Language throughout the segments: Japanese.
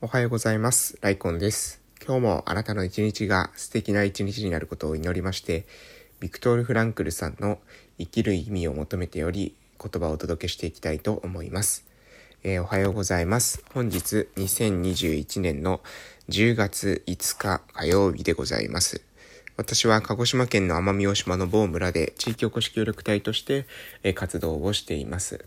おはようございます。ライコンです。今日もあなたの一日が素敵な一日になることを祈りまして、ビクトール・フランクルさんの生きる意味を求めてより言葉をお届けしていきたいと思います。えー、おはようございます。本日2021年の10月5日火曜日でございます。私は鹿児島県の奄美大島の某村で地域おこし協力隊として、活動をしています。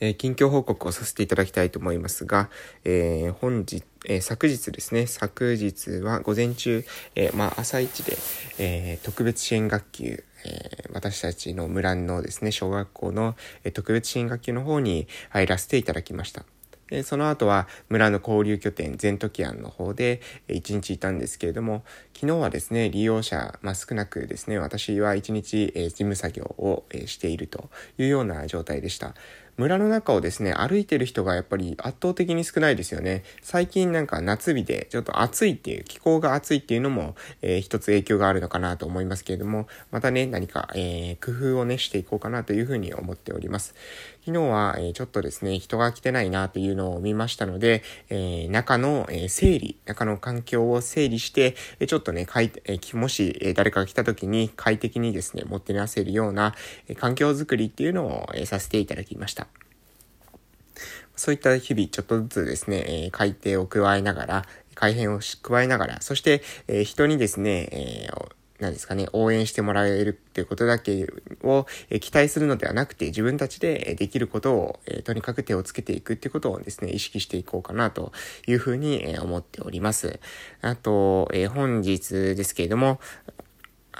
えー、近況報告をさせていただきたいと思いますが、えー、本日、えー、昨日ですね、昨日は午前中、えまあ、朝一で、え特別支援学級、え私たちの村のですね、小学校の、え特別支援学級の方に入らせていただきました。で、その後は村の交流拠点、全時庵の方で一日いたんですけれども、昨日はですね、利用者、まあ、少なくですね、私は一日、え事務作業を、えしているというような状態でした。村の中をですね、歩いてる人がやっぱり圧倒的に少ないですよね。最近なんか夏日でちょっと暑いっていう、気候が暑いっていうのも、えー、一つ影響があるのかなと思いますけれども、またね、何か、えー、工夫をね、していこうかなというふうに思っております。昨日は、えー、ちょっとですね、人が来てないなというのを見ましたので、え、中の、えー、整理、中の環境を整理して、えちょっとね、かいえもし、え誰かが来た時に快適にですね、持ってなせるような、え環境づくりっていうのを、えさせていただきました。そういった日々ちょっとずつですね、えー、改定を加えながら、改変を加えながら、そして、えー、人にですね、えー何ですかね、応援してもらえるっていうことだけを、え期待するのではなくて、自分たちでできることを、えとにかく手をつけていくっていうことをですね、意識していこうかなというふうに、え思っております。あと、え本日ですけれども、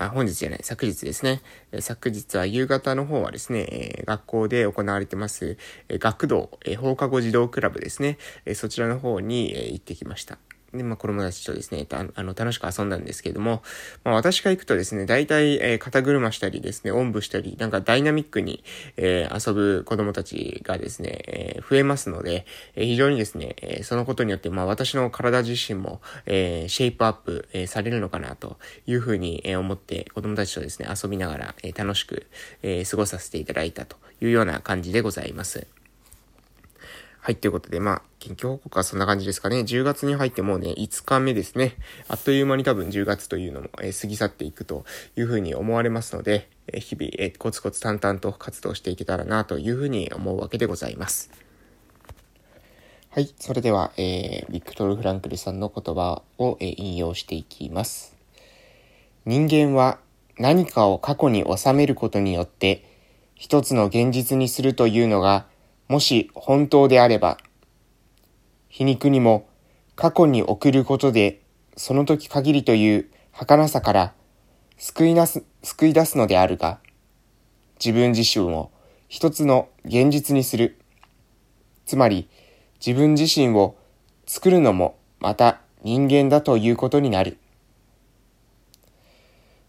あ、本日じゃない、昨日ですね。昨日は夕方の方はですね、え学校で行われてます、え学童、え放課後児童クラブですね、えそちらの方に、え行ってきました。で、まあ、子供たちとですね、あの、楽しく遊んだんですけれども、まあ、私が行くとですね、大体、えー、肩車したりですね、おんぶしたり、なんかダイナミックに、えー、遊ぶ子供たちがですね、えー、増えますので、えー、非常にですね、えー、そのことによって、まあ、私の体自身も、えー、シェイプアップ、えー、されるのかな、というふうに、えー、思って、子供たちとですね、遊びながら、えー、楽しく、えー、過ごさせていただいたというような感じでございます。はい、ということで、まあ、近況報告はそんな感じですかね。10月に入ってもうね、5日目ですね。あっという間に多分10月というのも、えー、過ぎ去っていくというふうに思われますので、えー、日々、えー、コツコツ淡々と活動していけたらなというふうに思うわけでございます。はい、それでは、えー、ビクトル・フランクルさんの言葉を、えー、引用していきます。人間は何かを過去に収めることによって、一つの現実にするというのがもし本当であれば、皮肉にも過去に送ることでその時限りという儚さから救いなす、救い出すのであるが、自分自身を一つの現実にする。つまり自分自身を作るのもまた人間だということになる。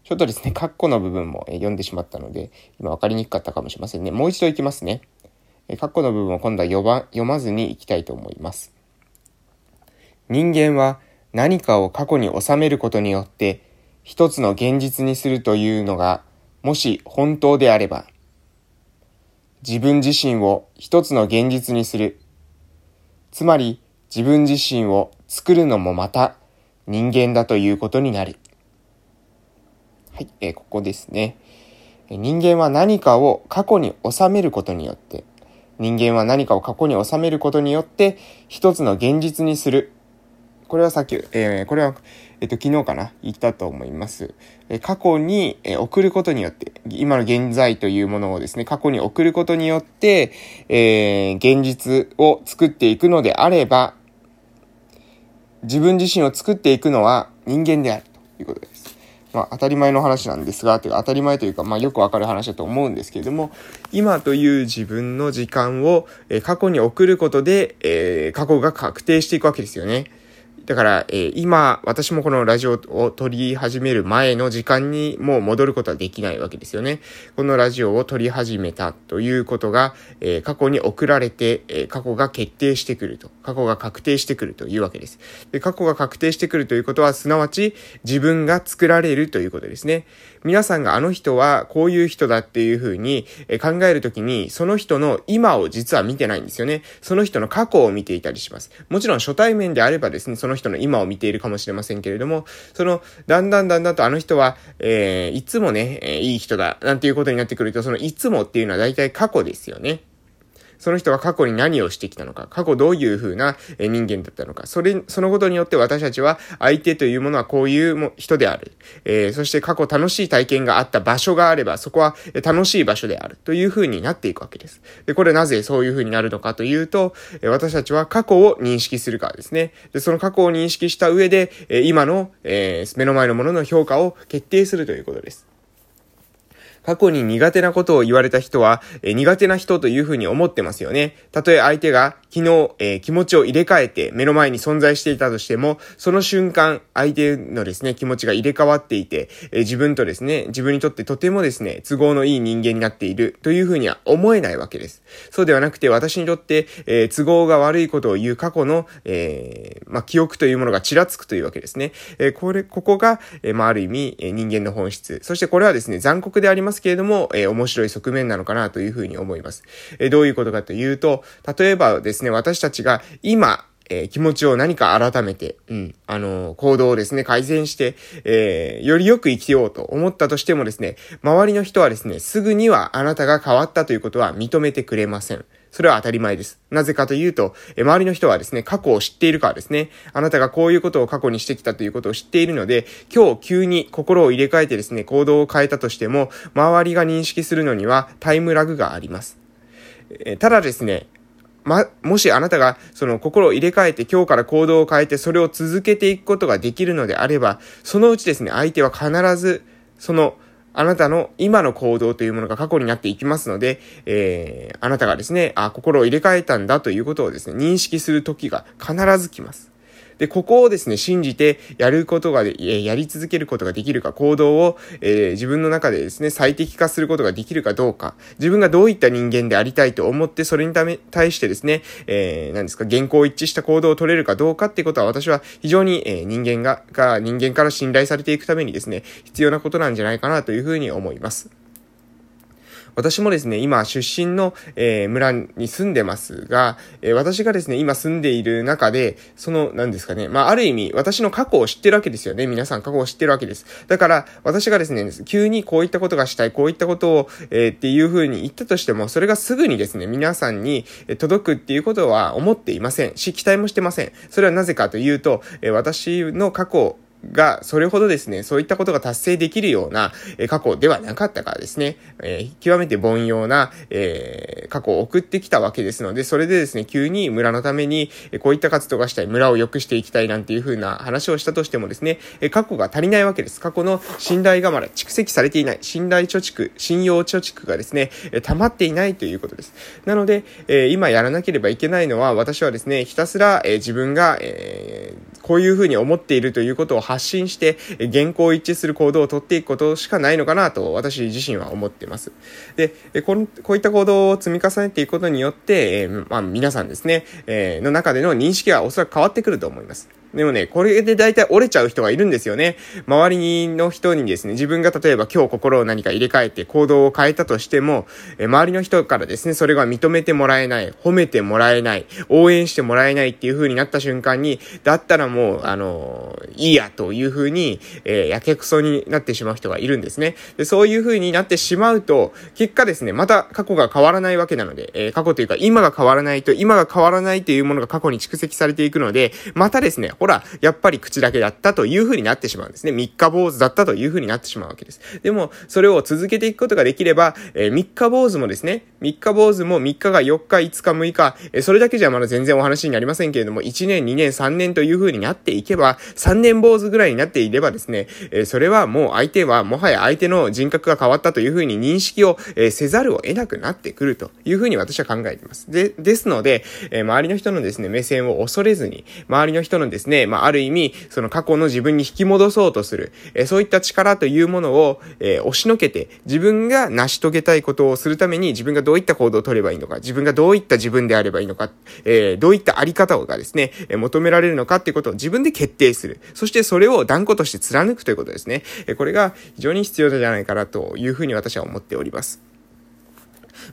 ちょっとですね、カッコの部分も読んでしまったので、今わかりにくかったかもしれませんね。もう一度いきますね。え過去の部分を今度は読ば読まずにいきたいと思います。人間は何かを過去に収めることによって一つの現実にするというのがもし本当であれば自分自身を一つの現実にする。つまり自分自身を作るのもまた人間だということになる。はい、えー、ここですね。人間は何かを過去に収めることによって人間は何かを過去に収めることによって、一つの現実にする。これはさっき、えー、これは、えっ、と、昨日かな？言ったと思います。え過去に、え送ることによって、今の現在というものをですね、過去に送ることによって、えー、現実を作っていくのであれば、自分自身を作っていくのは人間であるということです。まあ、当たり前の話なんですが、というか当たり前というか、まあ、よくわかる話だと思うんですけれども、今という自分の時間を、え過去に送ることで、え、過去が確定していくわけですよね。だから、えー、今、私もこのラジオを撮り始める前の時間にもう戻ることはできないわけですよね。このラジオを撮り始めたということが、えー、過去に送られて、えー、過去が決定してくると。過去が確定してくるというわけです。で、過去が確定してくるということは、すなわち自分が作られるということですね。皆さんがあの人はこういう人だっていうふうに考えるときに、その人の今を実は見てないんですよね。その人の過去を見ていたりします。もちろん初対面であればですね、そのの人の今を見ているかもしれませんけれども、その、だんだんだんだんとあの人は、えー、いつもね、えー、いい人だ、なんていうことになってくると、そのいつもっていうのは大体過去ですよね。その人は過去に何をしてきたのか、過去どういう風な人間だったのか、それ、そのことによって私たちは相手というものはこういう人である。えー、そして過去楽しい体験があった場所があれば、そこは楽しい場所であるという風になっていくわけです。で、これなぜそういう風になるのかというと、私たちは過去を認識するからですね。で、その過去を認識した上で、今の、えー、目の前のものの評価を決定するということです。過去に苦手なことを言われた人は、え苦手な人というふうに思ってますよね。たとえ相手が昨日、えー、気持ちを入れ替えて目の前に存在していたとしても、その瞬間、相手のですね、気持ちが入れ替わっていて、えー、自分とですね、自分にとってとてもですね、都合のいい人間になっているというふうには思えないわけです。そうではなくて、私にとって、えー、都合が悪いことを言う過去の、えまあ、記憶というものがちらつくというわけですね。えこれ、ここが、えまあ、ある意味、え人間の本質。そしてこれはですね、残酷でありますますけれども、えー、面白い側面なのかなというふうに思います。えー、どういうことかというと、例えばですね、私たちが今、えー、気持ちを何か改めて、うん、あのー、行動をですね、改善して、えー、よりよく生きようと思ったとしてもですね、周りの人はですね、すぐにはあなたが変わったということは認めてくれません。それは当たり前です。なぜかというと、え周りの人はですね、過去を知っているからですね、あなたがこういうことを過去にしてきたということを知っているので、今日急に心を入れ替えてですね、行動を変えたとしても、周りが認識するのにはタイムラグがあります。えただですね、ま、もしあなたがその心を入れ替えて今日から行動を変えてそれを続けていくことができるのであれば、そのうちですね、相手は必ずそのあなたの今の行動というものが過去になっていきますので、えー、あなたがですね、あ、心を入れ替えたんだということをですね、認識する時が必ず来ます。で、ここをですね、信じてやることがで、やり続けることができるか、行動を、え、自分の中でですね、最適化することができるかどうか、自分がどういった人間でありたいと思って、それにため、対してですね、えー、何ですか、原稿一致した行動を取れるかどうかっていうことは、私は非常に、え、人間が、が、人間から信頼されていくためにですね、必要なことなんじゃないかなというふうに思います。私もですね、今出身の、えー、村に住んでますが、えー、私がですね、今住んでいる中で、その、何ですかね、まあ、ある意味、私の過去を知ってるわけですよね。皆さん過去を知ってるわけです。だから、私がですね、急にこういったことがしたい、こういったことを、えー、っていう風に言ったとしても、それがすぐにですね、皆さんに届くっていうことは思っていませんし、期待もしてません。それはなぜかというと、え私の過去が、それほどですね、そういったことが達成できるような、え過去ではなかったからですね、え、極めて凡庸な、えー、過去を送ってきたわけですので、それでですね、急に村のために、えこういった活動がしたい、村を良くしていきたいなんていう風な話をしたとしてもですね、え過去が足りないわけです。過去の信頼がまだ蓄積されていない、信頼貯蓄、信用貯蓄がですね、え溜まっていないということです。なので、え今やらなければいけないのは、私はですね、ひたすら、え自分が、えこういうふうに思っているということを発信して、現行一致する行動をとっていくことしかないのかなと私自身は思っています。で、こういった行動を積み重ねていくことによって、え、まあ皆さんですね、え、の中での認識はおそらく変わってくると思います。でもね、これで大体折れちゃう人がいるんですよね。周りの人にですね、自分が例えば今日心を何か入れ替えて行動を変えたとしても、え周りの人からですね、それが認めてもらえない、褒めてもらえない、応援してもらえないっていう風になった瞬間に、だったらもう、あの、いいやという風に、えー、やけくそになってしまう人がいるんですね。で、そういう風になってしまうと、結果ですね、また過去が変わらないわけなので、えー、過去というか今が変わらないと、今が変わらないというものが過去に蓄積されていくので、またですね、ほら、やっぱり口だけだったという風になってしまうんですね。三日坊主だったという風になってしまうわけです。でも、それを続けていくことができれば、えー、三日坊主もですね、三日坊主も3日が4日、5日、6日、えー、それだけじゃまだ全然お話になりませんけれども、1年、2年、3年という風になっていけば、3年坊主ぐらいになっていればですね、えー、それはもう相手は、もはや相手の人格が変わったという風に認識を、え、せざるを得なくなってくるという風に私は考えています。で、ですので、え、周りの人のですね、目線を恐れずに、周りの人のですね、ね、まあ、ある意味、その過去の自分に引き戻そうとする、えそういった力というものを、え押しのけて、自分が成し遂げたいことをするために、自分がどういった行動を取ればいいのか、自分がどういった自分であればいいのか、えどういったあり方がですね、え求められるのかっていうことを自分で決定する。そしてそれを断固として貫くということですね。えこれが非常に必要じゃないかなというふうに私は思っております。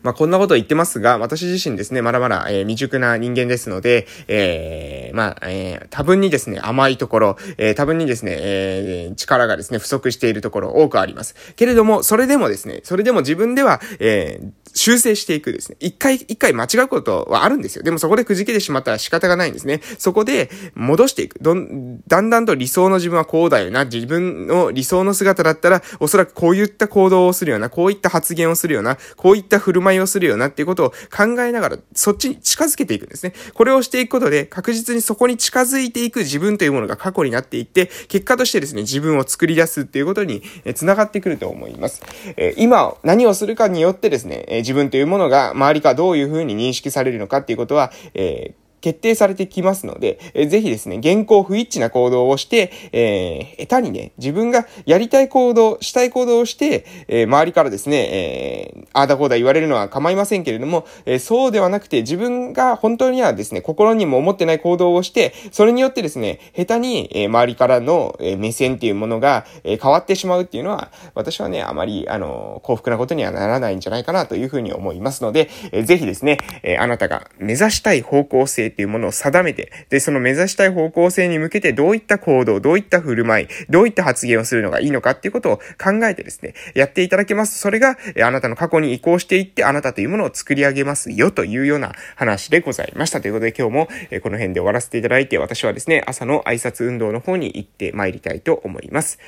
まあ、こんなこと言ってますが、私自身ですね、まだまだ、えー、未熟な人間ですので、えー、まあ、えー、多分にですね、甘いところ、えー、多分にですね、えー、力がですね、不足しているところ多くあります。けれども、それでもですね、それでも自分では、えー、修正していくですね。一回、一回間違うことはあるんですよ。でもそこでくじけてしまったら仕方がないんですね。そこで戻していく。どん、だんだんと理想の自分はこうだよな。自分の理想の姿だったら、おそらくこういった行動をするような、こういった発言をするような、こういった振る舞いをするよなっていうことを考えながら、そっちに近づけていくんですね。これをしていくことで、確実にそこに近づいていく自分というものが過去になっていって、結果としてですね、自分を作り出すっていうことに、え繋がってくると思います。え今、何をするかによってですね、え自分というものが周りかどういうふうに認識されるのかっていうことは、えー決定されてきますので、えー、ぜひですね、現行不一致な行動をして、えー、下手にね、自分がやりたい行動、したい行動をして、えー、周りからですね、えー、ああだこうだ言われるのは構いませんけれども、えー、そうではなくて、自分が本当にはですね、心にも思ってない行動をして、それによってですね、下手に、えー、周りからの、えー、目線っていうものが、えー、変わってしまうっていうのは、私はね、あまり、あの、幸福なことにはならないんじゃないかなというふうに思いますので、えー、ぜひですね、えー、あなたが目指したい方向性っていうものを定めて、で、その目指したい方向性に向けてどういった行動、どういった振る舞い、どういった発言をするのがいいのかっていうことを考えてですね、やっていただけます。それが、あなたの過去に移行していって、あなたというものを作り上げますよというような話でございました。ということで今日も、えこの辺で終わらせていただいて、私はですね、朝の挨拶運動の方に行って参りたいと思います。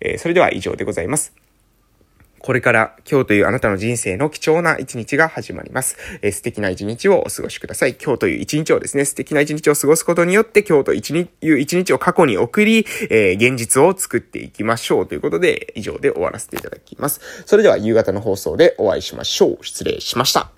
えそれでは以上でございます。これから今日というあなたの人生の貴重な一日が始まります。えー、素敵な一日をお過ごしください。今日という一日をですね、素敵な一日を過ごすことによって、今日という一日を過去に送り、えー、現実を作っていきましょうということで、以上で終わらせていただきます。それでは夕方の放送でお会いしましょう。失礼しました。